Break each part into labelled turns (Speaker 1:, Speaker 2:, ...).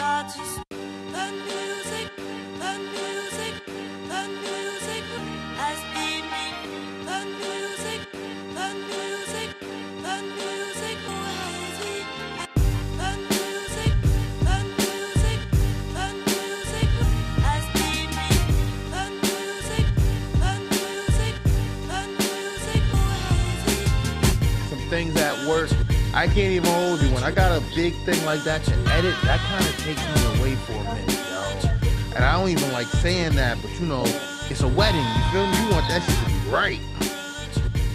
Speaker 1: start to
Speaker 2: I can't even hold you. When I got a big thing like that to edit, that kind of takes me away for a minute, yo. And I don't even like saying that, but you know, it's a wedding. You feel me? You want that shit to be right.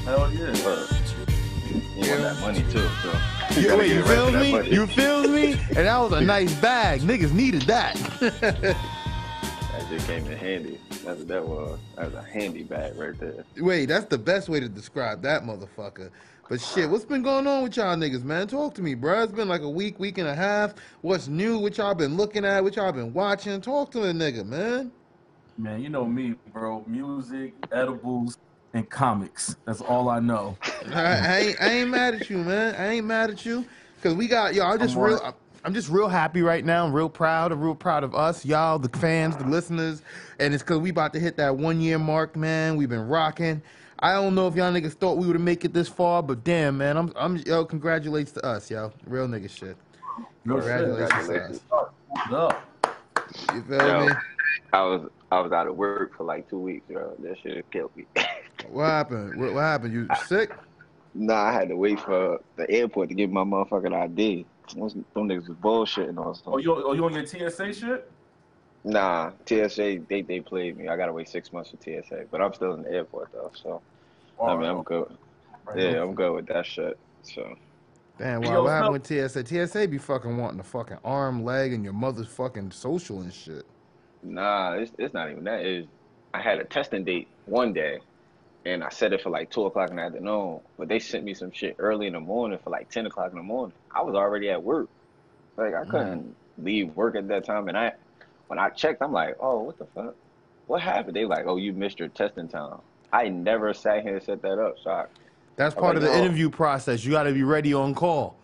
Speaker 3: Hell yeah.
Speaker 4: You
Speaker 2: Yeah.
Speaker 4: want that money too, so.
Speaker 2: You,
Speaker 4: gotta
Speaker 2: wait,
Speaker 4: get
Speaker 2: you
Speaker 4: right
Speaker 2: feel me? You feel me? And that was a nice bag. Niggas needed that.
Speaker 4: That just came in handy. That's what that was. That was a handy bag right there.
Speaker 2: Wait, that's the best way to describe that motherfucker. But shit, what's been going on with y'all niggas, man? Talk to me, bruh. It's been like a week, week and a half. What's new? What y'all been looking at? What y'all been watching? Talk to the nigga, man.
Speaker 3: Man, you know me, bro. Music, edibles, and comics. That's all I know.
Speaker 2: I, I, ain't, I ain't mad at you, man. I ain't mad at you. Cause we got yo. I'm just
Speaker 3: I'm
Speaker 2: real.
Speaker 3: Right.
Speaker 2: I'm just real happy right now. I'm real proud. I'm real proud of us, y'all, the fans, the listeners, and it's cause we about to hit that one year mark, man. We've been rocking. I don't know if y'all niggas thought we would make it this far, but damn, man, I'm, I'm, yo, congratulations to us, yo, real nigga shit.
Speaker 3: No shit.
Speaker 2: Congratulations to us.
Speaker 3: Hold up.
Speaker 2: You feel
Speaker 4: Yo,
Speaker 2: me?
Speaker 4: I was I was out of work for like two weeks, bro. That shit killed me.
Speaker 2: What happened? What, what happened? You sick?
Speaker 4: nah, I had to wait for the airport to give my motherfucking ID. Those- Them niggas was bullshitting on
Speaker 3: Oh,
Speaker 4: something.
Speaker 3: you, oh, you on your TSA shit?
Speaker 4: Nah, TSA they they played me. I gotta wait six months for TSA, but I'm still in the airport though. So I mean, I'm good.
Speaker 3: Right.
Speaker 4: Yeah, I'm good with that shit. So
Speaker 2: Damn,
Speaker 3: Yo,
Speaker 2: wow, what happened with TSA? TSA be fucking wanting the fucking arm, leg, and your mother's fucking social and shit.
Speaker 4: nah, it's it's not even that. Is I had a testing date one day, and I said it for like two o'clock in the afternoon. But they sent me some shit early in the morning for like ten o'clock in the morning. I was already at work. Like I couldn't mm. leave work at that time, and I when I checked, I'm like, oh, what the fuck? What happened? They like, oh, you missed your testing time. I never sat here and set that up, so I,
Speaker 2: That's
Speaker 4: I'm
Speaker 2: part
Speaker 4: like,
Speaker 2: of the
Speaker 4: no.
Speaker 2: interview process. You got to be ready on call.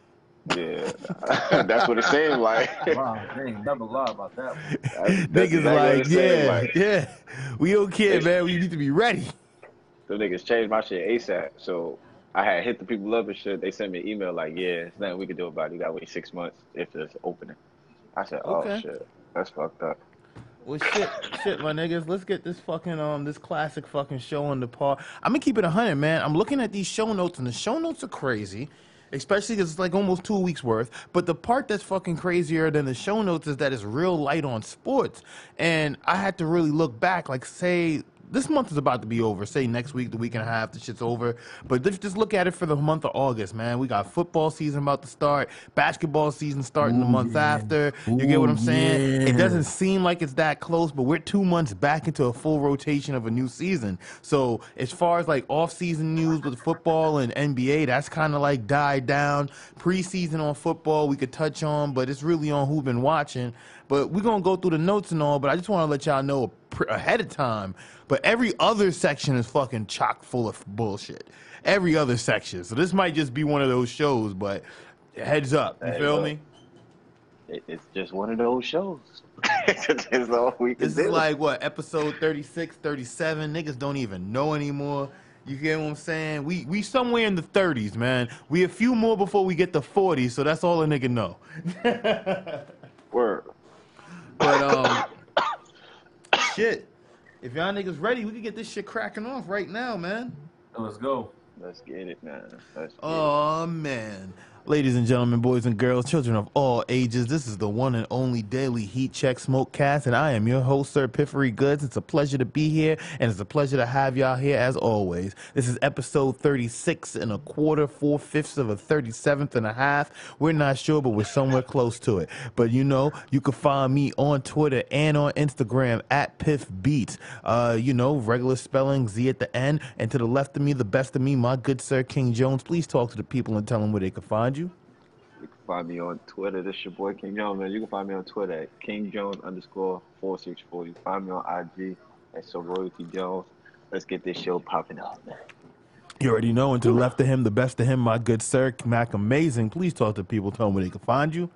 Speaker 4: yeah, that's what it seemed like.
Speaker 3: Wow, they ain't never lie about that one.
Speaker 4: That's- that's
Speaker 2: Niggas
Speaker 4: exactly
Speaker 2: like, yeah,
Speaker 4: like.
Speaker 2: yeah. We don't care, man. We need to be ready.
Speaker 4: The niggas changed my shit ASAP. So I had hit the people up and shit. They sent me an email like, yeah, it's nothing we can do about it. You gotta wait six months if it's opening. I said, oh
Speaker 2: Okay.
Speaker 4: shit, that's fucked up.
Speaker 2: Well, shit, shit, my niggas. Let's get this fucking um this classic fucking show on the par. I'm gonna keep it hundred, man. I'm looking at these show notes, and the show notes are crazy, especially because it's like almost two weeks worth. But the part that's fucking crazier than the show notes is that it's real light on sports, and I had to really look back, like say. This month is about to be over. Say next week, the week and a half, the shit's over. But let's just look at it for the month of August, man. We got football season about to start, basketball season starting the month
Speaker 3: yeah.
Speaker 2: after. You get what I'm
Speaker 3: Ooh,
Speaker 2: saying? It doesn't seem like it's that close, but we're two months back into a full rotation of a new season. So as far as like off-season news with football and NBA, that's kind of like died down. Preseason on football we could touch on, but it's really on who been watching. But we're gonna go through the notes and all. But I just want to let y'all know ahead of time. But every other section is fucking chock full of bullshit. Every other section. So this might just be one of those shows. But heads up, you
Speaker 4: Hey,
Speaker 2: feel me?
Speaker 4: It's just one of those shows. it's all we can
Speaker 2: This
Speaker 4: do.
Speaker 2: is like what episode 36, 37. Niggas don't even know anymore. You get what I'm saying? We we somewhere in the 30s, man. We a few more before we get to 40, so that's all a nigga know.
Speaker 4: word.
Speaker 2: But um, shit. If y'all niggas ready, we can get this shit cracking off right now, man.
Speaker 3: Let's go.
Speaker 4: Let's get it, man. Let's get
Speaker 2: Oh man. Ladies and gentlemen, boys and girls, children of all ages, this is the one and only Daily Heat Check Smokecast, and I am your host, Sir Piffery Goods. It's a pleasure to be here, and it's a pleasure to have y'all here as always. This is episode 36 and a quarter, four fifths of a 37th and a half. We're not sure, but we're somewhere close to it. But you know, you can find me on Twitter and on Instagram at Piff Beats. Uh, you know, regular spelling, Z at the end, and to the left of me, the best of me, my good sir King Jones. Please talk to the people and tell them where they can find you.
Speaker 4: You can find me on Twitter. This is your boy King Jones, man. You can find me on Twitter at King Jones underscore four six four. You can find me on IG at So Royalty Jones. Let's get this show popping off, man.
Speaker 2: You already know, and to the left of him, the best of him, my good sir, Mac Amazing. Please talk to people, tell them where they can find you.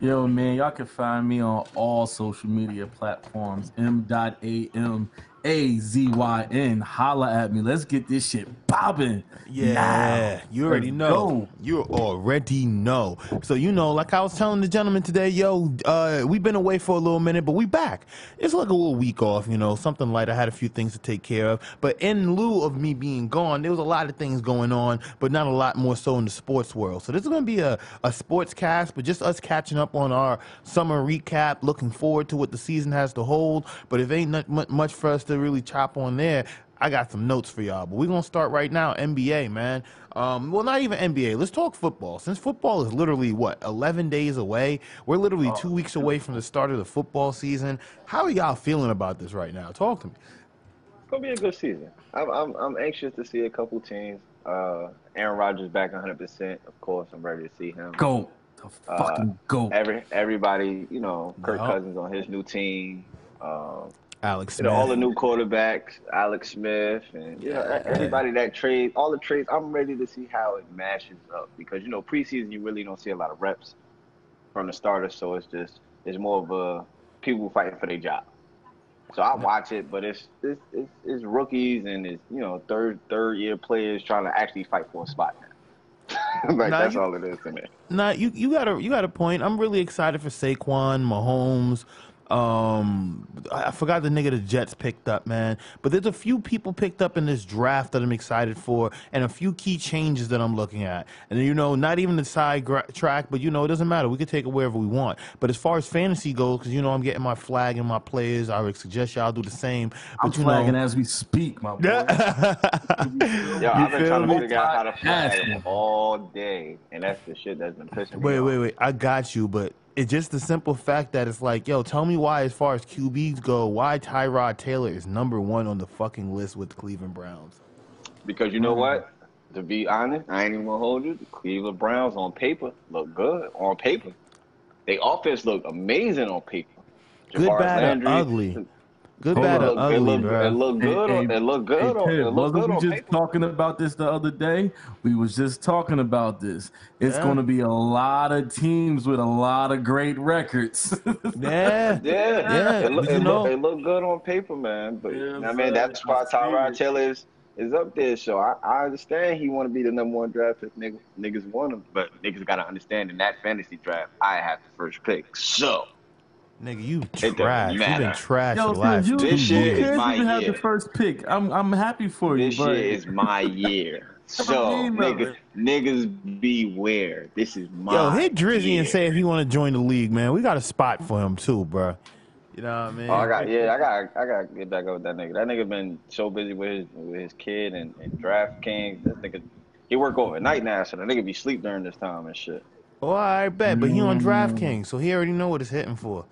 Speaker 3: Yo, man, y'all can find me on all social media platforms. M.A.M. A Z Y N. Holla at me. Let's get this shit popping.
Speaker 2: Yeah,
Speaker 3: now.
Speaker 2: you already know.
Speaker 3: go.
Speaker 2: You already know. So you know, like I was telling the gentleman today, yo, uh, we've been away for a little minute, but we back. It's like a little week off, you know, something light. I had a few things to take care of, but in lieu of me being gone, there was a lot of things going on, but not a lot more so in the sports world. So this is gonna be a a sports cast, but just us catching up on our summer recap, looking forward to what the season has to hold. But if ain't not much for us to really chop on there. I got some notes for y'all, but we're gonna start right now. NBA, man. Um, well, not even NBA. Let's talk football. Since football is literally what 11 days away, we're literally two weeks away from the start of the football season. How are y'all feeling about this right now? Talk to me.
Speaker 4: It's gonna be a good season. I'm I'm, I'm anxious to see a couple teams. Uh, Aaron Rodgers back 100. percent Of course, I'm ready to see him.
Speaker 3: Go. The
Speaker 4: Uh,
Speaker 3: fucking go.
Speaker 4: Every everybody, you know, Kirk
Speaker 2: Yeah.
Speaker 4: Cousins on his new team. Um,
Speaker 2: Alex
Speaker 4: you
Speaker 2: Smith.
Speaker 4: know, all the new quarterbacks, Alex Smith, and you know,
Speaker 2: Yeah.
Speaker 4: everybody that trade, all the trades. I'm ready to see how it mashes up because you know, preseason you really don't see a lot of reps from the starters, so it's just it's more of a people fighting for their job. So I watch it, but it's it's it's, it's rookies and it's you know third third year players trying to actually fight for a spot now. like
Speaker 2: Now
Speaker 4: that's
Speaker 2: you-
Speaker 4: all it is to me.
Speaker 2: Nah, you you got a you got a point. I'm really excited for Saquon, Mahomes. Um, I I forgot the nigga the Jets picked up, man. But there's a few people picked up in this draft that I'm excited for, and a few key changes that I'm looking at. And you know, not even the side gra- track, but you know, it doesn't matter. We can take it wherever we want. But as far as fantasy goes, because you know, I'm getting my flag and my players. I would suggest y'all do the same.
Speaker 3: I'm
Speaker 2: But you
Speaker 3: flagging
Speaker 2: know,
Speaker 3: as we speak, my boy.
Speaker 4: Yo, I've been trying to
Speaker 2: me?
Speaker 4: figure out how to flag all day, and that's the shit that's been pissing me
Speaker 2: Wait,
Speaker 4: off.
Speaker 2: wait, wait. I got you, but it's just the simple fact that it's like, yo, tell me why, as far as QBs go, why Tyrod Taylor is number one on the fucking list with the Cleveland Browns.
Speaker 4: Because you know mm-hmm. what? To be honest, I ain't even gonna hold you. The Cleveland Browns on paper look good on paper. They offense look amazing on paper.
Speaker 2: Good,
Speaker 4: Jarvis
Speaker 2: bad, or
Speaker 4: Landry,
Speaker 2: ugly. Good,
Speaker 3: Hold
Speaker 2: bad,
Speaker 3: up.
Speaker 2: or
Speaker 4: It look, it
Speaker 2: ugly,
Speaker 4: look,
Speaker 2: bro.
Speaker 4: it look good. on,
Speaker 3: Hey,
Speaker 4: it look
Speaker 3: Hey,
Speaker 4: good. on,
Speaker 3: Piv,
Speaker 4: it look good
Speaker 3: we just
Speaker 4: paper.
Speaker 3: talking about this the other day? We was just talking about this. It's
Speaker 2: Yeah.
Speaker 3: going to be a lot of teams with a lot of great records.
Speaker 2: Yeah.
Speaker 4: Yeah,
Speaker 2: Yeah,
Speaker 4: It, look,
Speaker 2: but you know-
Speaker 4: look, it look good on paper, man. But
Speaker 3: Yeah,
Speaker 4: I mean, that's why
Speaker 3: I see
Speaker 4: Tyrod. Taylor is, is up there. So I, I understand he want to be the number one draft pick. Niggas, niggas want him, but niggas gotta understand in that fantasy draft, I have the first pick. So
Speaker 2: Nigga, you trash. You've been trash
Speaker 3: Yo,
Speaker 2: the last
Speaker 3: you,
Speaker 2: two
Speaker 4: This shit
Speaker 3: who
Speaker 4: is
Speaker 2: years.
Speaker 4: my
Speaker 3: if you have
Speaker 4: year.
Speaker 3: the first pick? I'm I'm happy for
Speaker 4: this
Speaker 3: you. But
Speaker 4: shit is my year. So
Speaker 3: mean,
Speaker 4: niggas, niggas beware. This is my
Speaker 2: Yo, hit Drizzy
Speaker 4: year.
Speaker 2: and say if you want to join the league, man. We got a spot for him too, bro. You know what I mean?
Speaker 4: Oh, I got yeah, I got I got to get back up with that nigga. That nigga been so busy with his with his kid and, and DraftKings. This nigga he work overnight now, so the nigga be sleep during this time and shit.
Speaker 2: Oh, I bet, but he on DraftKings, mm. so he already know what it's hitting for.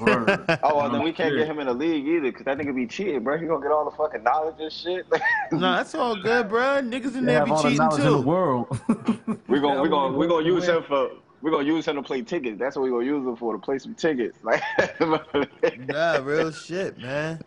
Speaker 3: Word.
Speaker 4: Oh well, then we can't get him in the league either, cause that nigga be cheating, bro. He gonna get all the fucking knowledge and shit.
Speaker 2: no, that's all good, bro. Niggas in
Speaker 3: They
Speaker 2: there be
Speaker 3: all the
Speaker 2: cheating
Speaker 3: knowledge in the
Speaker 2: too.
Speaker 3: world.
Speaker 4: we gonna we gonna we gonna use him for we're gonna use him to play tickets. That's what we gonna use him for to play some tickets. Like
Speaker 2: Nah, real shit, man.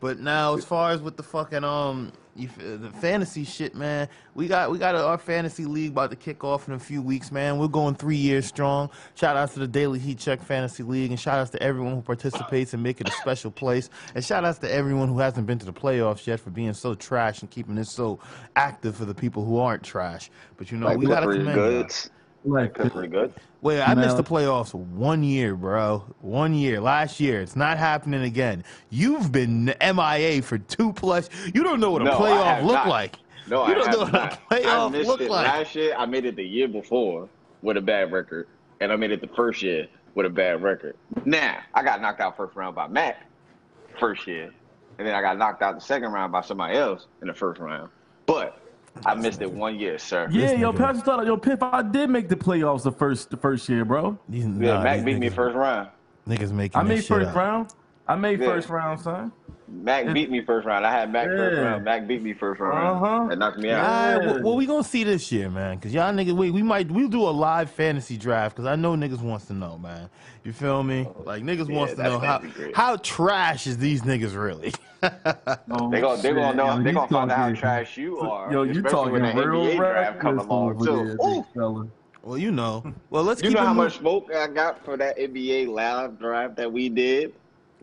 Speaker 2: But now, as far as with the fucking um, you, the fantasy shit, man, we got we got our fantasy league about to kick off in a few weeks, man. We're going three years strong. Shout out to the Daily Heat Check Fantasy League, and shout out to everyone who participates and make it a special place. And shout out to everyone who hasn't been to the playoffs yet for being so trash and keeping it so active for the people who aren't trash. But you know,
Speaker 4: like
Speaker 2: we gotta
Speaker 4: pretty
Speaker 2: commend y'all.
Speaker 4: good.
Speaker 3: Like
Speaker 4: pretty good.
Speaker 2: Wait, I missed the playoffs one year, bro. One year. Last year. It's not happening again. You've been MIA for two plus. You don't know what a
Speaker 4: No,
Speaker 2: playoff look
Speaker 4: not.
Speaker 2: like.
Speaker 4: No,
Speaker 2: You
Speaker 4: I
Speaker 2: don't
Speaker 4: have
Speaker 2: know what a playoff
Speaker 4: I missed
Speaker 2: look
Speaker 4: it
Speaker 2: like.
Speaker 4: last year. I made it the year before with a bad record, and I made it the first year with a bad record. Now I got knocked out first round by Mac first year, and then I got knocked out the second round by somebody else in the first round. But I missed it one year, sir.
Speaker 3: Yeah,
Speaker 2: This
Speaker 3: yo. Patrick thought, yo, Piff, I did make the playoffs the first the first year, bro.
Speaker 2: These,
Speaker 4: Yeah,
Speaker 2: nah,
Speaker 4: Mac
Speaker 2: these
Speaker 4: beat me first round.
Speaker 2: Niggas making
Speaker 3: I made
Speaker 2: shit
Speaker 3: first
Speaker 2: up.
Speaker 3: round. I made
Speaker 4: Yeah.
Speaker 3: first round, son.
Speaker 4: Mac beat me first round. I had Mac first round. Mac beat me first round.
Speaker 3: Uh-huh.
Speaker 4: That knocked me out.
Speaker 2: All right,
Speaker 3: Yeah.
Speaker 2: well, well, we gonna see this year, man. Cause y'all niggas, we, we might we'll do a live fantasy draft. Cause I know niggas wants to know, man. You feel me? Like niggas
Speaker 4: Yeah,
Speaker 2: wants to know how
Speaker 4: gonna be great.
Speaker 2: how trash is these niggas really?
Speaker 3: Oh,
Speaker 4: They gonna they
Speaker 3: shit,
Speaker 4: gonna know
Speaker 3: yo,
Speaker 4: they
Speaker 3: you
Speaker 4: gonna find out how
Speaker 3: talking-
Speaker 4: trash you are.
Speaker 3: Yo, you talking
Speaker 4: when
Speaker 3: real
Speaker 4: NBA draft
Speaker 3: reckless
Speaker 4: come along too.
Speaker 3: there,
Speaker 4: Ooh.
Speaker 3: fella.
Speaker 2: Well, you know. Well, let's
Speaker 4: You
Speaker 2: keep
Speaker 4: know how
Speaker 2: mo-
Speaker 4: much smoke I got for that NBA live draft that we did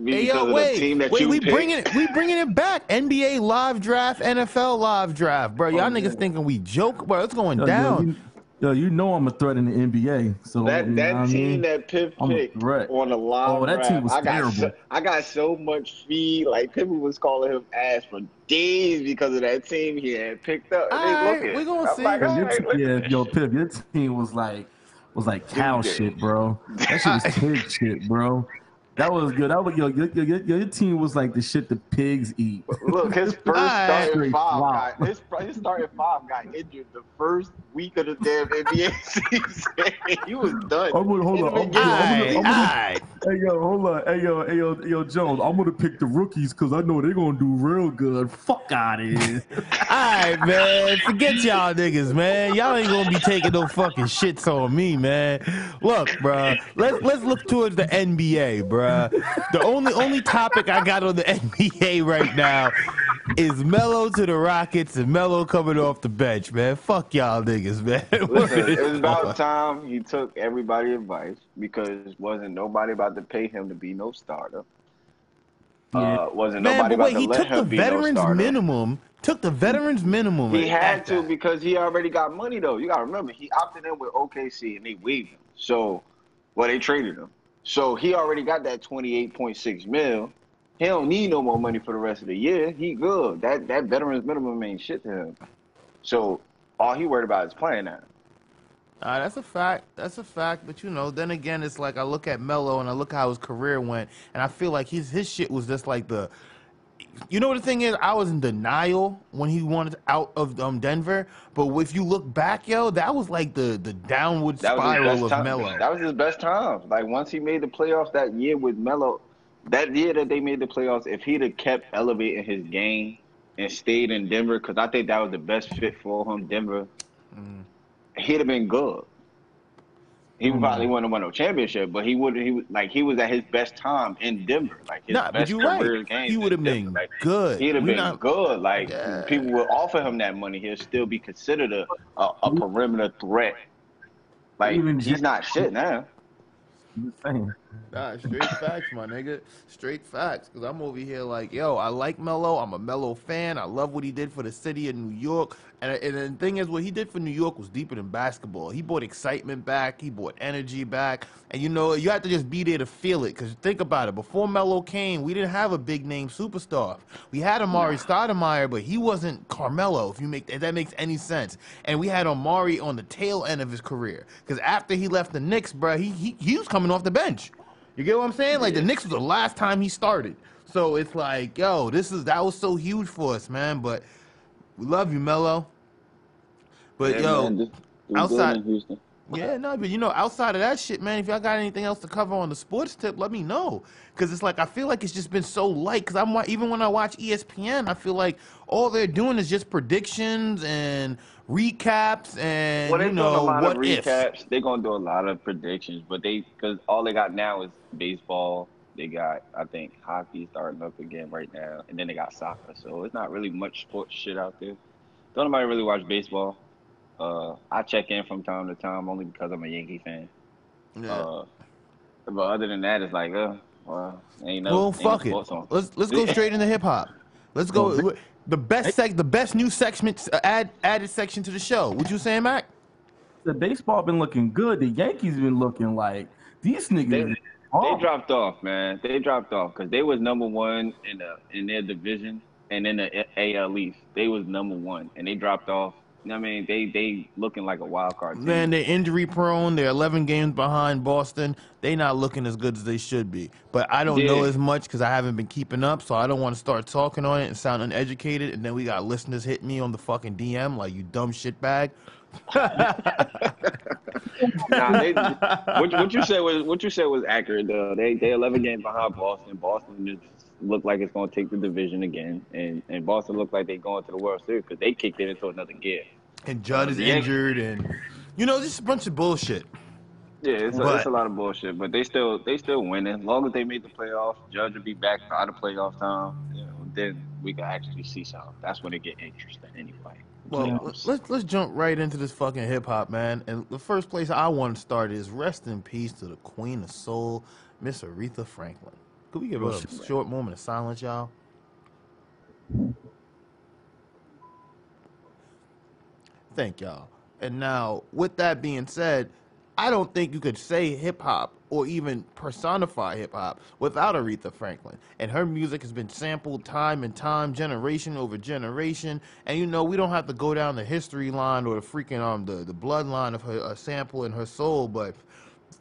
Speaker 2: Hey
Speaker 4: because
Speaker 2: yo,
Speaker 4: of the
Speaker 2: wait,
Speaker 4: team that
Speaker 2: wait,
Speaker 4: you
Speaker 2: we
Speaker 4: picked.
Speaker 2: bringing it, we bringing it back. NBA live draft, NFL live draft, bro. Y'all
Speaker 3: Oh,
Speaker 2: niggas
Speaker 3: yeah.
Speaker 2: thinking we joke, bro? It's going
Speaker 3: Yo,
Speaker 2: down.
Speaker 3: Yo, you, yo, you know I'm a threat in the NBA. So
Speaker 4: That
Speaker 3: you know
Speaker 4: that
Speaker 3: what I
Speaker 4: team
Speaker 3: mean?
Speaker 4: that Piff picked on the live
Speaker 3: Oh, that
Speaker 4: draft,
Speaker 3: team was
Speaker 4: I got so,
Speaker 3: terrible.
Speaker 4: I got so much feed. Like people was calling him ass for days because of that team he had picked up. And
Speaker 2: Alright,
Speaker 4: looking.
Speaker 2: we gonna
Speaker 4: I'm
Speaker 2: see.
Speaker 4: Like,
Speaker 3: Yo, your
Speaker 4: right,
Speaker 3: te- yeah, yo,
Speaker 4: shit.
Speaker 3: Pip, your team was like was like cow shit, bro. That shit was pig shit, bro. That was good. That was yo, your, your, your, your team was like the shit the pigs eat.
Speaker 4: Look, his first
Speaker 2: Alright.
Speaker 4: starting five
Speaker 3: flop.
Speaker 4: got his, his starting five got injured the first week of the damn NBA season. he was done.
Speaker 3: I'm gonna hold
Speaker 4: In
Speaker 3: on.
Speaker 4: the
Speaker 3: I'm gonna, I'm gonna, I'm gonna, hey yo, hold on. Hey yo, hey yo, yo, Jones. I'm gonna pick the rookies because I know they're gonna do real good. Fuck out of here.
Speaker 2: Alright, man. Forget y'all niggas, man. Y'all ain't gonna be taking no fucking shits on me, man. Look, bruh. Let's let's look towards the NBA, bruh. The only only topic I got on the NBA right now is Melo to the Rockets and Melo coming off the bench, man. Fuck y'all niggas, man.
Speaker 4: Listen, it was about time he took everybody's advice because wasn't nobody about to pay him to be no starter.
Speaker 3: Yeah.
Speaker 4: Uh, wasn't
Speaker 2: Man,
Speaker 4: nobody
Speaker 2: but wait,
Speaker 4: about to
Speaker 2: he
Speaker 4: let
Speaker 2: took
Speaker 4: him
Speaker 2: the
Speaker 4: be no
Speaker 2: veterans
Speaker 4: starter.
Speaker 2: minimum. Took the veterans minimum.
Speaker 4: He had to
Speaker 2: that.
Speaker 4: because he already got money though. You gotta remember he opted in with OKC and they waived him. So, well, they traded him. So he already got that twenty eight point six mil. He don't need no more money for the rest of the year. He good. That that veterans minimum ain't shit to him. So all he worried about is playing now.
Speaker 2: Uh, that's a fact. That's a fact. But you know, then again, it's like I look at Melo and I look how his career went, and I feel like his his shit was just like the. You know what the thing is? I was in denial when he wanted out of um, Denver, but if you look back, yo, that was like the the downward
Speaker 4: That
Speaker 2: spiral of
Speaker 4: time.
Speaker 2: Melo.
Speaker 4: That was his best time. Like once he made the playoffs that year with Melo, that year that they made the playoffs, if he'd have kept elevating his game and stayed in Denver, because I think that was the best fit for him, Denver,
Speaker 2: Mm.
Speaker 4: he'd have been good. He
Speaker 3: Mm.
Speaker 4: probably wouldn't have won no championship, but he would. He was like he was at his best time in Denver. Like his
Speaker 2: Nah,
Speaker 4: best career
Speaker 2: right. He would have been
Speaker 4: Like,
Speaker 2: good.
Speaker 4: He'd have been
Speaker 2: not-
Speaker 4: good. Like
Speaker 2: Yeah.
Speaker 4: people would offer him that money, he'll still be considered a, a, a perimeter threat. Like
Speaker 3: Even
Speaker 4: he's not shit now.
Speaker 3: I'm just saying.
Speaker 2: Nah, straight facts, my nigga. Straight facts. Cause I'm over here like, yo, I like Melo. I'm a Melo fan. I love what he did for the city of New York. And, and the thing is, what he did for New York was deeper than basketball. He brought excitement back. He brought energy back. And you know, you have to just be there to feel it. Cause think about it. Before Melo came, we didn't have a big name superstar. We had Amar'e Stoudemire, but he wasn't Carmelo. If you make if that makes any sense. And we had Amar'e on the tail end of his career. Cause after he left the Knicks, bruh, he he, he was coming off the bench. You get what I'm saying? Like the Knicks was the last time he started. So it's like, yo, this is that was so huge for us, man. But we love you, Melo. But
Speaker 4: Yeah,
Speaker 2: yo,
Speaker 4: man, just- we
Speaker 2: outside-
Speaker 4: Houston.
Speaker 2: yeah, no, but you know, outside of that shit, man, if y'all got anything else to cover on the sports tip, let me know. Cause it's like I feel like it's just been so light. Cause I'm even when I watch ESPN, I feel like all they're doing is just predictions and recaps and
Speaker 4: Well,
Speaker 2: you know
Speaker 4: lot
Speaker 2: what
Speaker 4: of
Speaker 2: if.
Speaker 4: recaps. They're gonna do a lot of predictions, but they because all they got now is baseball. They got I think hockey starting up again right now, and then they got soccer. So it's not really much sports shit out there. Don't nobody really watch baseball. Uh, I check in from time to time only because I'm a Yankee fan.
Speaker 2: Yeah.
Speaker 4: Uh, but other than that, it's like, uh, well, ain't no.
Speaker 2: well, fuck it. Let's let's go straight into hip hop. Let's go. The best sec, the best new section, uh, add added section to the show. Would you say, Mac?
Speaker 3: The baseball been looking good. The Yankees been looking like these niggas.
Speaker 4: They-
Speaker 3: is
Speaker 4: They dropped off, man. They dropped off because they was number one in the in their division and in the AL East. They was number one, and they dropped off. You know what I mean, they they looking like a wild card team.
Speaker 2: Man, they're injury prone. They're 11 games behind Boston. They not looking as good as they should be. But I don't know as much because I haven't been keeping up, so I don't want to start talking on it and sound uneducated. And then we got listeners hit me on the fucking DM like you dumb shit bag.
Speaker 4: nah, they, what, what you said was what you said was accurate. Though they they 11 games behind Boston. Boston just looked like it's going to take the division again, and and Boston look like they going to the World Series because they kicked it into another gear.
Speaker 2: And Judge is uh,
Speaker 4: Yeah.
Speaker 2: injured, and you know, just a bunch of bullshit.
Speaker 4: Yeah, it's a,
Speaker 2: But-
Speaker 4: it's a lot of bullshit, but they still they still winning. As long as they make the playoffs, Judge will be back out of playoff time. You know, then we can actually see something. That's when it get interesting anyway.
Speaker 2: Well, let's let's jump right into this fucking hip hop, man. And the first place I want to start is rest in peace to the Queen of Soul, Miss Aretha Franklin. Could we give a short moment of silence, y'all? Thank y'all. And now, with that being said, I don't think you could say hip hop or even personify hip hop without Aretha Franklin. And her music has been sampled time and time, generation over generation. And you know, we don't have to go down the history line or the freaking um the, the bloodline of her uh, sample in her soul, but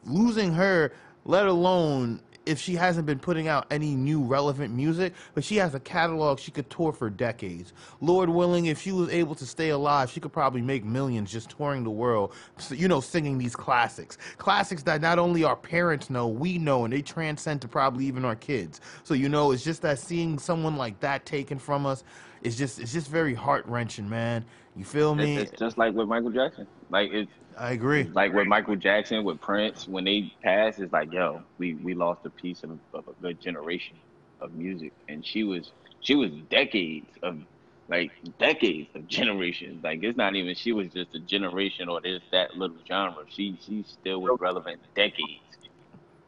Speaker 2: losing her, let alone if she hasn't been putting out any new relevant music, but she has a catalog she could tour for decades. Lord willing, if she was able to stay alive, she could probably make millions just touring the world, you know, singing these classics. Classics that not only our parents know, we know, and they transcend to probably even our kids. So, you know, it's just that seeing someone like that taken from us, it's just it's just very heart wrenching, man. You feel me?
Speaker 4: It's, it's just like with Michael Jackson. Like it's
Speaker 2: I agree.
Speaker 4: like with Michael Jackson, with Prince, when they passed, it's like, yo, we we lost a piece of, of a good generation of music, and she was she was decades of like decades of generations. Like it's not even she was just a generation or this that little genre. She she still was relevant decades.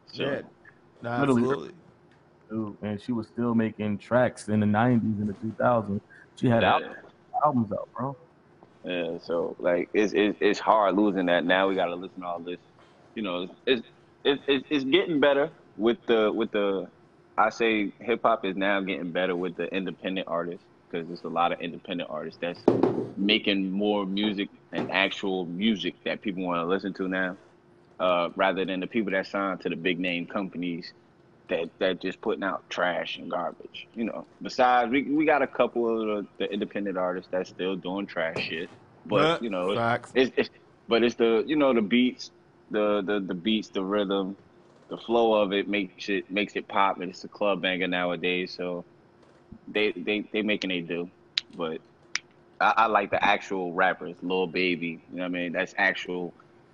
Speaker 4: So
Speaker 2: Yeah. Nah,
Speaker 3: Literally.
Speaker 2: absolutely.
Speaker 3: And she was still making tracks in the '90s and the 2000s. She had
Speaker 4: yeah.
Speaker 3: al- albums out, bro.
Speaker 4: Yeah, so like it's it's it's hard losing that. Now we got to listen to all this. You know, it's it's it's, getting better with the with the. I say hip hop is now getting better with the independent artists because there's a lot of independent artists that's making more music and actual music that people want to listen to now, uh, rather than the people that sign to the big name companies that that just putting out trash and garbage. You know. Besides, we we got a couple of the, the independent artists that's still doing trash shit, but
Speaker 2: Yeah,
Speaker 4: you know,
Speaker 2: facts.
Speaker 4: it's, it's but it's the you know the beats, the the the beats, the rhythm, the flow of it makes it makes it pop, and it's a club banger nowadays. So they they they making they do, but I, I like the actual rappers, Lil Baby. You know what I mean? That's actual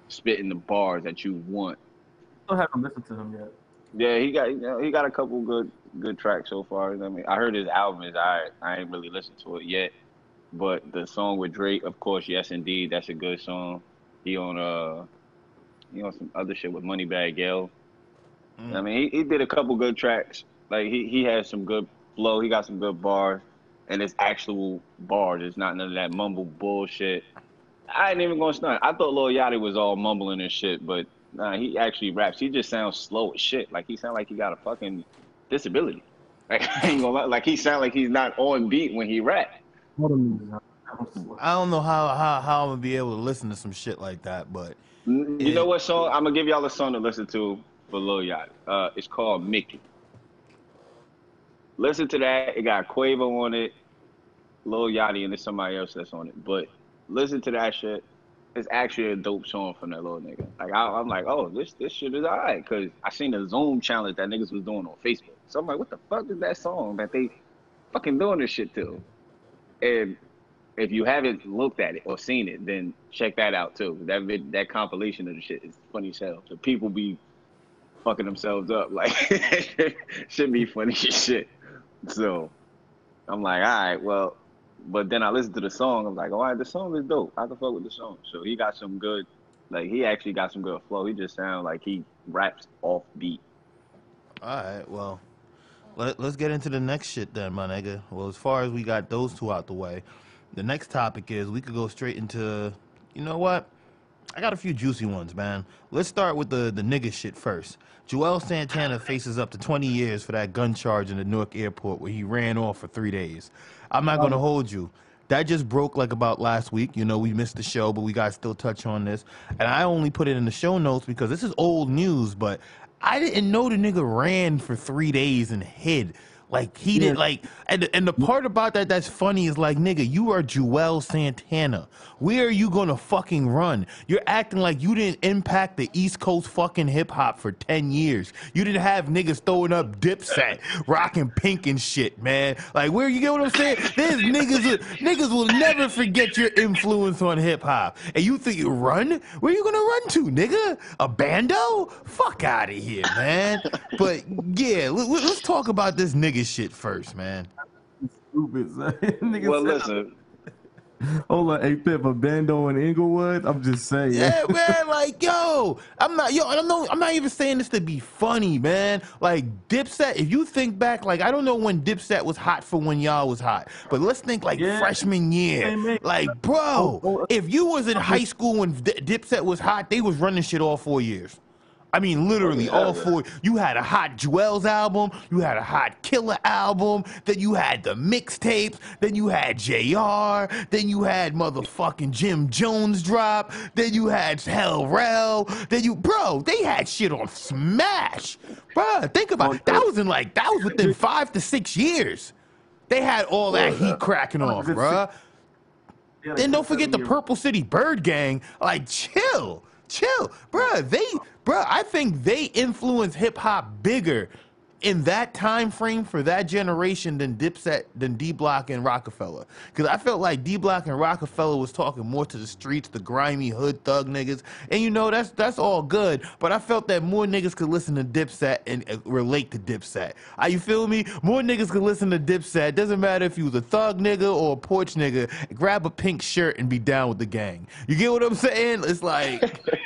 Speaker 4: spitting the bars that you want.
Speaker 3: Still haven't listened to him yet.
Speaker 4: Yeah, he got you know, he got a couple good good tracks so far. I mean, I heard his album is I I ain't really listened to it yet, but the song with Drake, of course, yes indeed, that's a good song. He on uh he on some other shit with Moneybagg Yo.
Speaker 2: Mm.
Speaker 4: I mean, he, he did a couple good tracks. Like he he has some good flow. He got some good bars, and it's actual bars. It's not none of that mumble bullshit. I ain't even gonna stunt. I thought Lil Yachty was all mumbling and shit, but nah, he actually raps. He just sounds slow as shit. Like he sound like he got a fucking disability. Like I ain't gonna lie. Like he sound like he's not on beat when he rap.
Speaker 3: What a music. I'm-
Speaker 2: don't know how, how how I'm gonna be able to listen to some shit like that, but
Speaker 4: You
Speaker 2: Yeah.
Speaker 4: know what song? I'm gonna give y'all a song to listen to for Lil Yachty. Uh, it's called Mickey. Listen to that. It got Quavo on it, Lil Yachty, and there's somebody else that's on it. But listen to that shit. It's actually a dope song from that little nigga. Like I, I'm like, oh, this this shit is alright. Cause I seen the Zoom challenge that niggas was doing on Facebook. So I'm like, what the fuck is that song that they fucking doing this shit to? And if you haven't looked at it or seen it, then check that out too. That vid, that compilation of the shit is funny as hell. The people be fucking themselves up. Like should be funny as shit. So I'm like, all right, well, but then I listened to the song. I'm like, all right, the song is dope. I can fuck with the song. So he got some good, like he actually got some good flow. He just sounds like he raps off beat.
Speaker 2: all right, well, let, let's get into the next shit then, my nigga. Well, as far as we got those two out the way, the next topic is we could go straight into, you know what? I got a few juicy ones, man. Let's start with the the nigga shit first. Juelz Santana faces up to 20 years for that gun charge in the Newark airport where he ran off for three days. I'm not gonna hold you. That just broke like about last week. You know, we missed the show, but we got to still touch on this. And I only put it in the show notes because this is old news, but I didn't know the nigga ran for three days and hid. Like he did
Speaker 3: Yeah.
Speaker 2: like and and the part about that that's funny is like nigga, you are Juelz Santana. Where are you gonna fucking run? You're acting like you didn't impact the East Coast fucking hip hop for 10 years. You didn't have niggas throwing up dipset, rocking pink and shit, man. Like where you get what I'm saying? There's niggas niggas will never forget your influence on hip hop. And you think you run? Where you gonna run to, nigga? A bando? Fuck out of here, man. But yeah, let- let's talk about this nigga shit first, man.
Speaker 3: Stupid. son. Nigga
Speaker 4: Well, listen,
Speaker 3: Hold on, hey Pip, a bando in Inglewood. I'm just saying.
Speaker 2: Yeah, man. Like, yo, I'm not, yo, I'm not, know. I'm not even saying this to be funny, man. Like, Dipset. If you think back, like, I don't know when Dipset was hot for when y'all was hot, but let's think like
Speaker 3: Yeah.
Speaker 2: freshman year.
Speaker 3: Hey, man.
Speaker 2: Like, bro,
Speaker 3: Oh, oh,
Speaker 2: if you was in high school when D- Dipset was hot, they was running shit all four years. I mean, literally,
Speaker 4: Oh, yeah.
Speaker 2: all four. You had a hot Juelz album, you had a hot Killer album, then you had the mixtapes, then you had JR, then you had motherfucking Jim Jones drop, then you had Hell Rell, then you, bro, they had shit on Smash. Bro, think about it. That was in like, that was within five to six years. They had all that heat cracking off,
Speaker 3: bro.
Speaker 2: Then don't forget the. Purple City Byrd Gang. Like, chill, chill, bruh. They, bruh, I think they influenced hip hop bigger in that time frame for that generation than Dipset, than D Block and Rockefeller. Because I felt like D Block and Rockefeller was talking more to the streets, the grimy hood thug niggas, and you know that's that's all good. But I felt that more niggas could listen to Dipset and uh, relate to Dipset. Are you feel me? More niggas could listen to Dipset. Doesn't matter if you was a thug nigga or a porch nigga. Grab a pink shirt and be down with the gang. You get what I'm saying? It's like.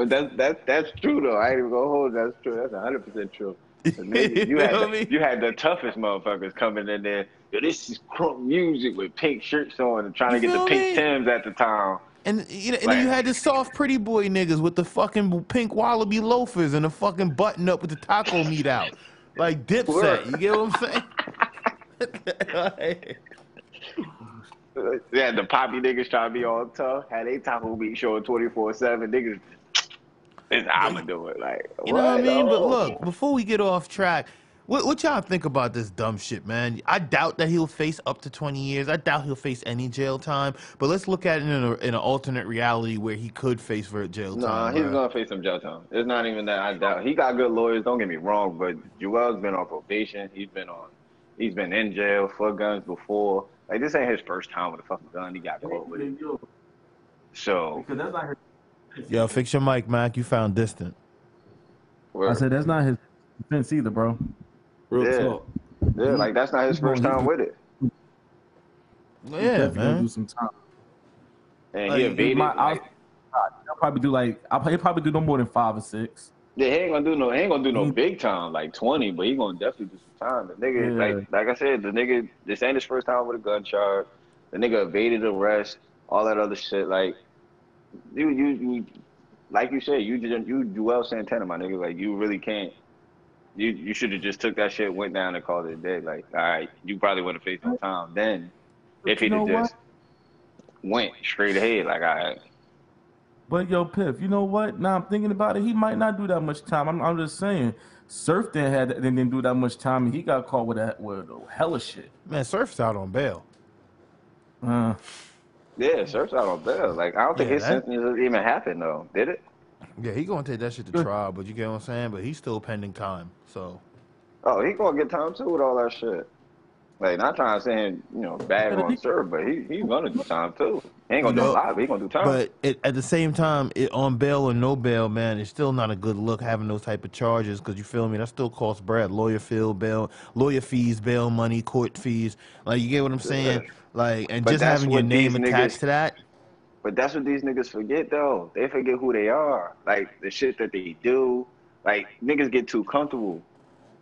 Speaker 4: But that's that's that's true though. I ain't even gonna hold. That's true. That's hundred percent true. nigga, You
Speaker 2: You
Speaker 4: had the,
Speaker 2: I mean?
Speaker 4: you had the toughest motherfuckers coming in there. Yo, this is crunk music with pink shirts on and trying
Speaker 2: You
Speaker 4: to get the pink? Tims at the time.
Speaker 2: And you know, and then you had the soft pretty boy niggas with the fucking pink wallaby loafers and the fucking button up with the taco meat out. Like Dipset. You get what I'm saying?
Speaker 4: Yeah, the poppy niggas trying to be all tough. Had they taco meat showing twenty four seven. Niggas, it's I'ma do it. Like
Speaker 2: You know what I mean? But
Speaker 4: Oh.
Speaker 2: look, before we get off track, what, what y'all think about this dumb shit, man? I doubt that he'll face up to 20 years. I doubt he'll face any jail time. But let's look at it in, a, in an alternate reality where he could face for jail
Speaker 4: Nah,
Speaker 2: time.
Speaker 4: he's
Speaker 2: bruh.
Speaker 4: gonna face some jail time. It's not even that I doubt. He got good lawyers. Don't get me wrong, but Juelz been on probation. He's been on. He's been in jail for guns before. Like this ain't his first time with a fucking gun. He got caught with it.
Speaker 3: Yo,
Speaker 4: So
Speaker 3: Because that's not his.
Speaker 2: Yo, fix your mic, Mac. You found distant.
Speaker 3: I said that's not his defense either, bro. Real
Speaker 4: Yeah.
Speaker 3: talk.
Speaker 4: yeah, like that's not his first time with it.
Speaker 2: Yeah,
Speaker 3: definitely
Speaker 2: man.
Speaker 3: do some time.
Speaker 4: And
Speaker 2: Like,
Speaker 4: he
Speaker 2: it
Speaker 4: evaded.
Speaker 3: My- I'll-
Speaker 4: like,
Speaker 3: He'll probably do like I'll he'll probably do no more than five or six.
Speaker 4: yeah, he ain't gonna do no. He ain't gonna do no
Speaker 3: He-
Speaker 4: big time like twenty, but he gonna definitely do some time. The nigga,
Speaker 3: Yeah.
Speaker 4: like like I said, the nigga. This ain't his first time with a gun charge. The nigga evaded arrest, all that other shit. Like you, you, you, like you said, you did you Juelz Santana, my nigga. Like you really can't. You you should have just took that shit, went down and called it a day. Like all right, you probably would have faced no time then if he'd have
Speaker 3: know what?
Speaker 4: just went straight ahead. Like all right.
Speaker 3: But yo, Piff, you know what? Now I'm thinking about it. He might not do that much time. I'm, I'm just saying. Surf didn't had didn't didn't do that much time, and he got caught with that with hella shit.
Speaker 2: Man, Surf's out on bail.
Speaker 3: Uh,
Speaker 4: Yeah, Surf's out on bail. Like I don't think
Speaker 2: Yeah,
Speaker 4: his
Speaker 2: that-
Speaker 4: sentence even happened though. Did it?
Speaker 2: Yeah, he gonna take that shit to trial, but you get what I'm saying? But he's still pending time. So
Speaker 4: Oh, he gonna get time too with all that shit. Like not trying to say him, you know, bad on
Speaker 3: he-
Speaker 4: Surf, but he he's gonna do time too. He ain't gonna
Speaker 2: You
Speaker 4: do
Speaker 2: know,
Speaker 4: a lot, but he gonna do time.
Speaker 2: But it, at the same time, it, on bail or no bail, man, it's still not a good look having those type of charges because you feel me. That still costs Brad lawyer fee, bail, lawyer fees, bail money, court fees. Like you get what I'm saying?
Speaker 4: Yeah.
Speaker 2: Like and
Speaker 4: But
Speaker 2: just having your name attached
Speaker 4: niggas-
Speaker 2: to that.
Speaker 4: But that's what these niggas forget though. They forget who they are. Like the shit that they do. Like niggas get too comfortable.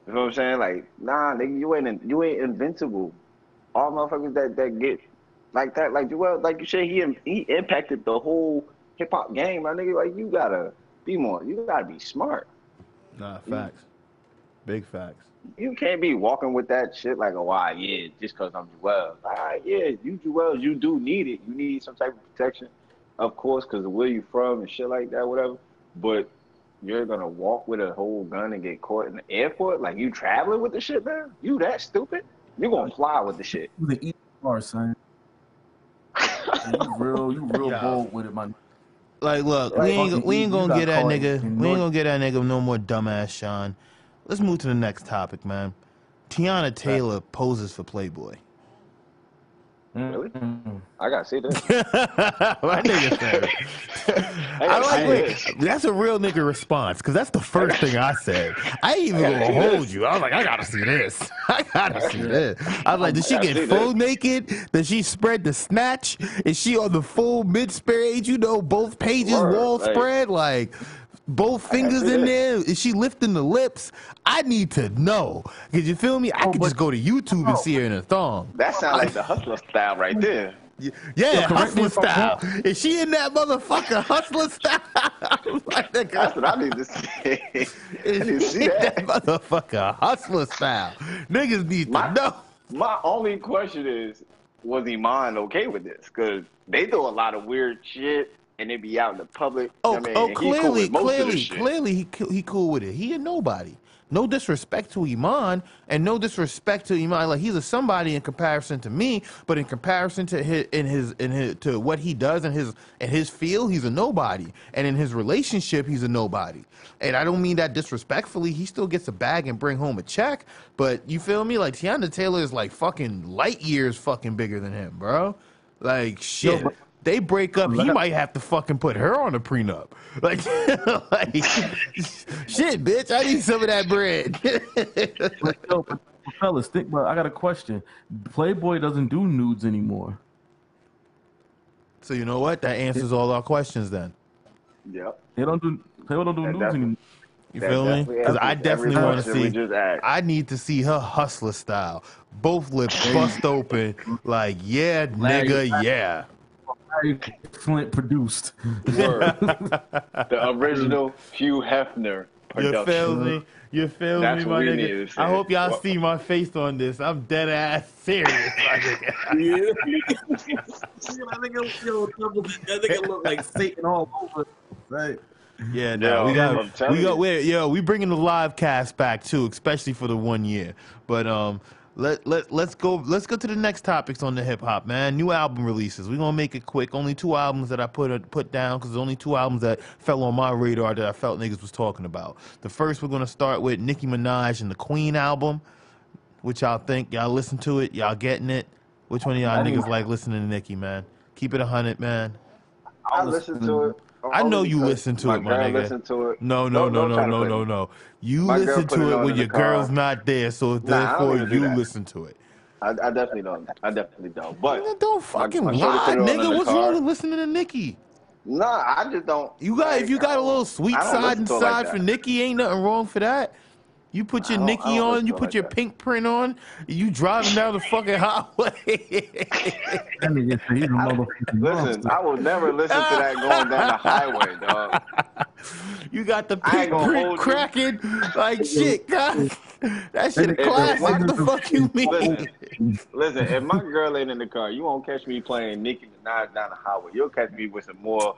Speaker 4: You know what I'm saying? Like, nah, nigga, you ain't you ain't invincible. All motherfuckers that, that get like that, like well, like you said, he he impacted the whole hip hop game, my nigga. Like you gotta be more, you gotta be smart.
Speaker 2: Nah, facts, big facts.
Speaker 4: You can't be walking with that shit like, oh, ah, yeah, just because I'm Juelz. Ah, yeah, you Juelz, you do need it. You need some type of protection, of course, because of where you from and shit like that, whatever. But you're gonna walk with a whole gun and get caught in the airport? Like you traveling with the shit, man? You that stupid? You gonna fly with the shit?
Speaker 3: you the eat bar, son. You real, you real
Speaker 2: Yeah.
Speaker 3: bold with it, man.
Speaker 2: Like, look,
Speaker 4: Like,
Speaker 2: we ain't we ain't gonna get that nigga. We ain't gonna get that nigga no more dumbass Sean. Let's move to the next topic, man. Teyana Taylor poses for Playboy.
Speaker 4: Really? I gotta see this.
Speaker 2: My nigga said. I like wait, that's a real nigga response because that's the first thing I said. I ain't even gonna hold you. I was like, I gotta see this. I gotta see this. I was like, did she get full
Speaker 4: this.
Speaker 2: naked? Does she spread the snatch? Is she on the full mid page? You know, both pages
Speaker 4: Word,
Speaker 2: wall
Speaker 4: like-
Speaker 2: spread like. Both fingers in there. Is she lifting the lips? I need to know. Cause you feel me? I
Speaker 3: Oh,
Speaker 2: could just go to YouTube and see her in a thong.
Speaker 4: That sounds like the hustler style right there.
Speaker 2: Y- Yeah,
Speaker 3: correct
Speaker 2: hustler style.
Speaker 3: wrong.
Speaker 2: Is she in that motherfucker hustler style? like that
Speaker 4: That's
Speaker 2: guy.
Speaker 4: what I need to see. I
Speaker 2: Is
Speaker 4: need to
Speaker 2: she
Speaker 4: see
Speaker 2: in
Speaker 4: that.
Speaker 2: that motherfucker hustler style? Niggas need
Speaker 4: My-
Speaker 2: to know.
Speaker 4: My only question is, was Iman okay with this? Because they do a lot of weird shit and they be out in the public.
Speaker 2: Oh,
Speaker 4: I mean,
Speaker 2: oh,
Speaker 4: and he cool
Speaker 2: clearly,
Speaker 4: with most of the
Speaker 2: clearly, clearly, he he cool with it. He a nobody. No disrespect to Iman, and no disrespect to Iman. Like he's a somebody in comparison to me, but in comparison to his in his in his to what he does in his in his field, he's a nobody. And in his relationship, he's a nobody. And I don't mean that disrespectfully. He still gets a bag and bring home a check. But you feel me? Like Teyana Taylor is like fucking light years fucking bigger than him, bro. Like shit.
Speaker 3: but-
Speaker 2: they break up, he might have to fucking put her on a prenup. Like, like shit, bitch, I need some of that bread.
Speaker 3: But, yo, but, fellas, think. But I got a question. Playboy doesn't do nudes anymore.
Speaker 2: so you know what? That answers all our questions then.
Speaker 4: Yep.
Speaker 3: They don't do. Playboy don't do
Speaker 4: That
Speaker 3: nudes anymore.
Speaker 2: You feel me? Because I definitely want to see. I need to see her hustler style, both lips bust open, like yeah,
Speaker 3: Larry-
Speaker 2: nigga, yeah.
Speaker 3: Larry Flynt produced.
Speaker 4: Word. the original Hugh Hefner
Speaker 2: You
Speaker 4: production.
Speaker 2: feel me? You feel
Speaker 4: That's
Speaker 2: me,
Speaker 4: what
Speaker 2: my
Speaker 4: we
Speaker 2: nigga? I hope y'all
Speaker 4: What-
Speaker 2: see my face on this. I'm dead ass serious, my nigga.
Speaker 3: Yeah. that nigga, yo, that nigga look like Satan all over. Right.
Speaker 2: Yeah, no,
Speaker 4: Yo,
Speaker 2: we got we got
Speaker 4: you.
Speaker 2: we yo, we bringing the live cast back too, especially for the one year. But um, let let let's go let's go to the next topics on the hip hop man. New album releases. We're gonna make it quick. Only two albums that I put uh, put down because there's only two albums that fell on my radar that I felt niggas was talking about. The first we're gonna start with Nicki Minaj and the Queen album. Which y'all think? Y'all listen to it? Y'all getting it? Which one of y'all niggas like listening to Nicki, man? Keep it a hundred, man.
Speaker 4: I listen to it.
Speaker 2: I know you listen to
Speaker 4: my
Speaker 2: it, my
Speaker 4: girl
Speaker 2: nigga.
Speaker 4: listened to it.
Speaker 2: No, no, no, no, no, no, no. You
Speaker 4: My
Speaker 2: listen to it when your girl's not there, so therefore you listen to it.
Speaker 4: I, I definitely don't. I definitely don't. But
Speaker 2: Nigga, don't fucking
Speaker 4: my shorty
Speaker 2: lie,
Speaker 4: put it on in
Speaker 2: nigga. What's
Speaker 4: car.
Speaker 2: wrong with listening to Nicki?
Speaker 4: nah, I just don't.
Speaker 2: You got if you got a little sweet side
Speaker 4: listen it like
Speaker 2: inside for Nicki, ain't nothing wrong for that. You put your
Speaker 4: don't- I
Speaker 2: Nicki
Speaker 4: don't
Speaker 2: on, you put
Speaker 4: like
Speaker 2: your
Speaker 4: that.
Speaker 2: pink print on, you driving down the fucking highway.
Speaker 3: That nigga said he's a motherfucking
Speaker 4: Listen. I will never listen to that going down the highway, dog.
Speaker 2: you got the pink print cracking like shit, God. That shit
Speaker 3: If-
Speaker 4: if
Speaker 2: classic. What the fuck you mean?
Speaker 4: Listen, listen. If my girl ain't in the car, you won't catch me playing Nicki Minaj down the highway. You'll catch me with some more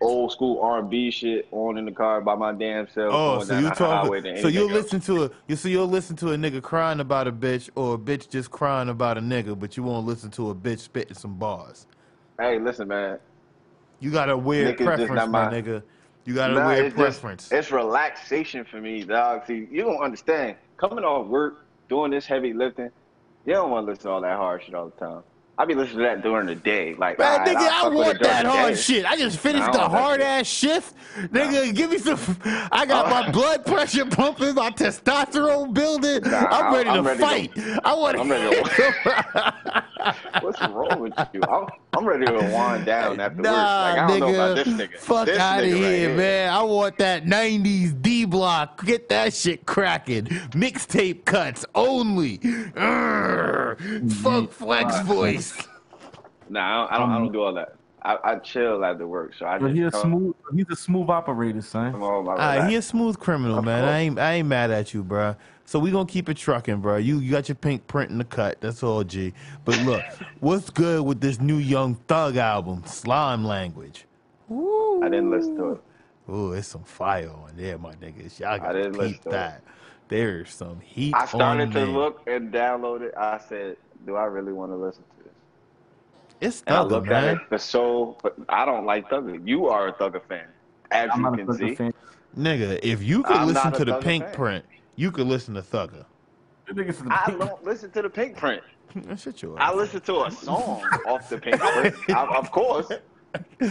Speaker 4: old school R and B shit on in the car by my damn self.
Speaker 2: Oh, so you
Speaker 4: the highway
Speaker 2: talking?
Speaker 4: than
Speaker 2: So you'll
Speaker 4: else.
Speaker 2: listen to a you so you'll listen to a nigga crying about a bitch or a bitch just crying about a nigga, but you won't listen to a bitch spitting some bars.
Speaker 4: Hey, listen, man.
Speaker 2: You got a weird
Speaker 4: Niggas
Speaker 2: preference, my
Speaker 4: my-
Speaker 2: nigga. You got a
Speaker 4: Nah,
Speaker 2: weird
Speaker 4: it's just-
Speaker 2: preference.
Speaker 4: it's relaxation for me, dog. See, you don't understand. Coming off work, doing this heavy lifting, you don't want to listen to all that hard shit all the time. I be listening to that during the day. Like,
Speaker 2: Man,
Speaker 4: alright,
Speaker 2: nigga, I
Speaker 4: it
Speaker 2: want that hard shit. I just finished
Speaker 4: Nah, I
Speaker 2: the hard ass shift. Nigga, give me some. I got my oh. blood pressure pumping, my testosterone building.
Speaker 4: Nah,
Speaker 2: I'm ready
Speaker 4: I'm
Speaker 2: to
Speaker 4: ready to-
Speaker 2: fight. I want
Speaker 4: I'm ready What's wrong with you? I'm, I'm ready to wind down after
Speaker 2: Nah,
Speaker 4: work. Like, I don't
Speaker 2: nigga.
Speaker 4: know about this nigga.
Speaker 2: Fuck
Speaker 4: this
Speaker 2: out of here,
Speaker 4: right
Speaker 2: man. I want that 90s D block. Get that shit cracking. Mixtape cuts only. Urgh. Funk Flex voice.
Speaker 4: Nah, I don't, I don't, I don't do all that. I, I chill after work, so I
Speaker 3: But
Speaker 4: just
Speaker 3: he a smooth. He's a smooth operator, son.
Speaker 4: come on,
Speaker 2: Uh,
Speaker 4: relax.
Speaker 2: he a smooth criminal,
Speaker 4: Of
Speaker 2: man. I ain't I ain't mad at you, bruh. So we gonna keep it trucking, bro. You you got your pink print in the cut. That's all, G. But look, what's good with this new Young Thug album, Slime Language? Ooh.
Speaker 4: I didn't listen to it.
Speaker 2: Ooh, it's some fire on there, my niggas. Y'all
Speaker 4: I
Speaker 2: gotta
Speaker 4: didn't listen
Speaker 2: peep
Speaker 4: it.
Speaker 2: that. There's some heat.
Speaker 4: I started
Speaker 2: on
Speaker 4: to
Speaker 2: there.
Speaker 4: look and download it. I said, do I really want to listen to this?
Speaker 2: It's
Speaker 4: And I
Speaker 2: Thugger,
Speaker 4: looked
Speaker 2: man.
Speaker 4: at it. The soul, but I don't like Thugger. You are a Thugger fan, as
Speaker 3: I'm
Speaker 4: you
Speaker 3: not a
Speaker 4: can see.
Speaker 3: Fan.
Speaker 2: Nigga, if you could
Speaker 4: I'm
Speaker 2: listen to the pink
Speaker 4: fan.
Speaker 2: print, you could listen to Thugger.
Speaker 3: That nigga said the
Speaker 4: I don't listen to the Pink Print.
Speaker 2: Shut your
Speaker 4: I listen to a song off the Pink Print, I, of course.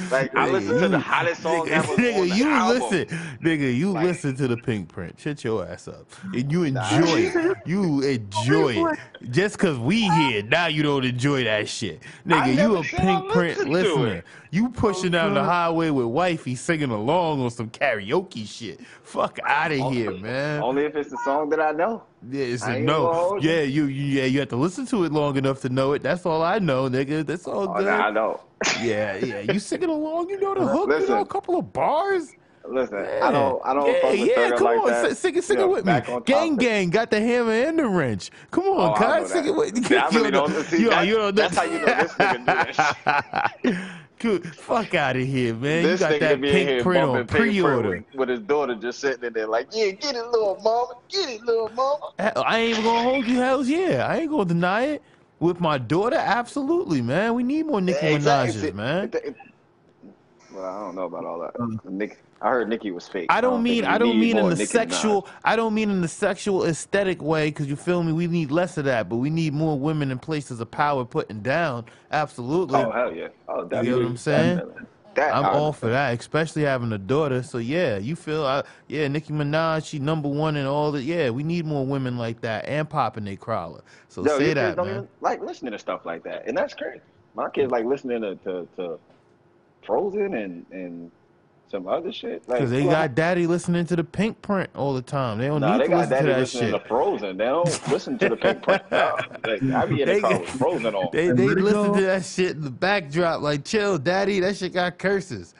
Speaker 4: Like I
Speaker 2: Nigga,
Speaker 4: listen to the hottest song
Speaker 2: nigga,
Speaker 4: ever.
Speaker 2: nigga,
Speaker 4: on the
Speaker 2: you
Speaker 4: album.
Speaker 2: listen, nigga, you
Speaker 4: Like-
Speaker 2: listen to the Pink Print. Shut your ass up, and you enjoy it. You enjoy it. Just cause we here, now you don't enjoy that shit, nigga. You a
Speaker 4: said
Speaker 2: Pink Print
Speaker 4: listened to
Speaker 2: listener. You pushing down the highway with wifey singing along on some karaoke shit. Fuck out of here, man.
Speaker 4: Only if it's the song that I know.
Speaker 2: Yeah, it's
Speaker 4: I
Speaker 2: a no.
Speaker 4: you.
Speaker 2: Yeah, you, you yeah you have to listen to it long enough to know it. That's all I know, nigga. That's all
Speaker 4: Oh,
Speaker 2: good.
Speaker 4: nah, I know.
Speaker 2: Yeah, yeah. You singing along, you know the hook, you know a couple of bars.
Speaker 4: Listen,
Speaker 2: Yeah.
Speaker 4: I don't, I don't
Speaker 2: yeah, yeah, come
Speaker 4: like
Speaker 2: on,
Speaker 4: that.
Speaker 2: si- sing it, sing
Speaker 4: You
Speaker 2: it
Speaker 4: know,
Speaker 2: with me. Gang, gang, got the hammer and the wrench. Come
Speaker 4: Oh,
Speaker 2: on,
Speaker 4: I know
Speaker 2: sing it with.
Speaker 4: I
Speaker 2: you
Speaker 4: really don't- see,
Speaker 2: you,
Speaker 4: that-
Speaker 2: you know,
Speaker 4: that's how you know this nigga do that
Speaker 2: Good, fuck out of here, man.
Speaker 4: This
Speaker 2: you got that pink print on pre-order.
Speaker 4: with, with his daughter just sitting in there like, yeah, get it, little mama, get it, little mama.
Speaker 2: I ain't even gonna hold you. Hell's yeah, I ain't gonna deny it. With my daughter, absolutely, man. We need more Nicki
Speaker 4: Exactly.
Speaker 2: Minaj's, man.
Speaker 4: Well, I don't know about all that.
Speaker 3: Um,
Speaker 4: Nick, I heard Nicki was fake.
Speaker 2: I don't
Speaker 4: think
Speaker 2: mean I don't mean in the
Speaker 4: Nicki
Speaker 2: sexual I don't mean in the sexual aesthetic way because you feel me. We need less of that, but we need more women in places of power putting down. Absolutely,
Speaker 4: Oh hell yeah! Oh,
Speaker 2: you
Speaker 4: definitely.
Speaker 2: get what I'm saying?
Speaker 4: Definitely. That
Speaker 2: I'm
Speaker 4: I
Speaker 2: all for that, especially having a daughter. So yeah, you feel I, yeah, Nicki Minaj, she number one in all the yeah. We need more women like that and popping they crawler. So
Speaker 4: Yo,
Speaker 2: say that,
Speaker 4: don't
Speaker 2: man.
Speaker 4: even like listening to stuff like that, and that's crazy. My kids like listening to to, to Frozen and and some other shit. Like,
Speaker 2: Because they
Speaker 4: well,
Speaker 2: got daddy listening to the Pink Print all the time. They don't
Speaker 4: Nah,
Speaker 2: need
Speaker 4: they
Speaker 2: to
Speaker 4: got
Speaker 2: listen to that
Speaker 4: listening
Speaker 2: shit.
Speaker 4: to Frozen. They don't listen to the Pink Print. No. Like, I be in
Speaker 2: They
Speaker 4: the car with Frozen on.
Speaker 2: They they listen to that shit in the backdrop like chill, daddy. That shit got curses.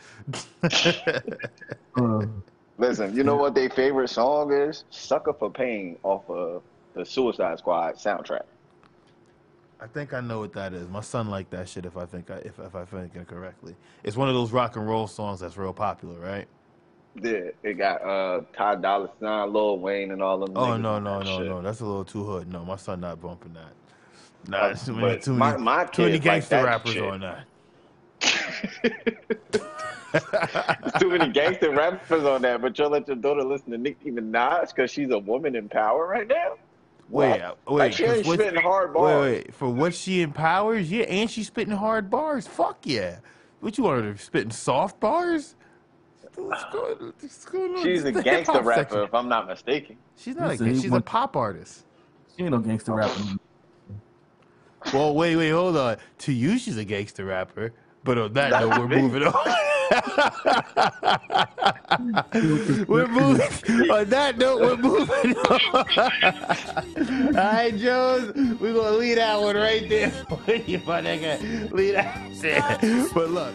Speaker 3: Uh,
Speaker 4: Listen, you know what their favorite song is? "Sucker for Pain" off of the Suicide Squad soundtrack.
Speaker 2: I think I know what that is. My son liked that shit. If I think I, if if I think it correctly, it's one of those rock and roll songs that's real popular, right?
Speaker 4: Yeah, it got uh Ty Dolla Sign, Lil Wayne, and all of them.
Speaker 2: Oh no no no
Speaker 4: shit.
Speaker 2: no, that's a little too hood. No, my son not bumping that. Nah,
Speaker 4: Uh,
Speaker 2: too many too many,
Speaker 4: my
Speaker 2: too many
Speaker 4: kids like
Speaker 2: gangster rappers
Speaker 4: shit.
Speaker 2: on that.
Speaker 4: There's too many gangster rappers on that, but you'll let your daughter listen to Nicki Minaj because she's a woman in power right now.
Speaker 2: Wait,
Speaker 4: What?
Speaker 2: uh,
Speaker 4: Like,
Speaker 2: wait,
Speaker 4: she
Speaker 2: 'cause
Speaker 4: ain't
Speaker 2: what-
Speaker 4: spitting hard bars.
Speaker 2: wait, for what she empowers, yeah, and she's spitting hard bars. Fuck yeah! What you want her spitting soft bars? What's going, what's going on?
Speaker 4: She's a gangster rapper,
Speaker 2: section.
Speaker 4: if I'm not mistaken.
Speaker 2: She's not a
Speaker 3: Listen,
Speaker 2: gang-
Speaker 3: he
Speaker 2: she's a pop artist.
Speaker 3: she ain't no gangster rapper.
Speaker 2: Well, wait, wait, hold on. To you, she's a gangster rapper. But on that note, we're moving on. We're moving. On that note, we're moving on. All right, Jones, we're gonna leave that one right there. for you, my nigga. Leave that. But look,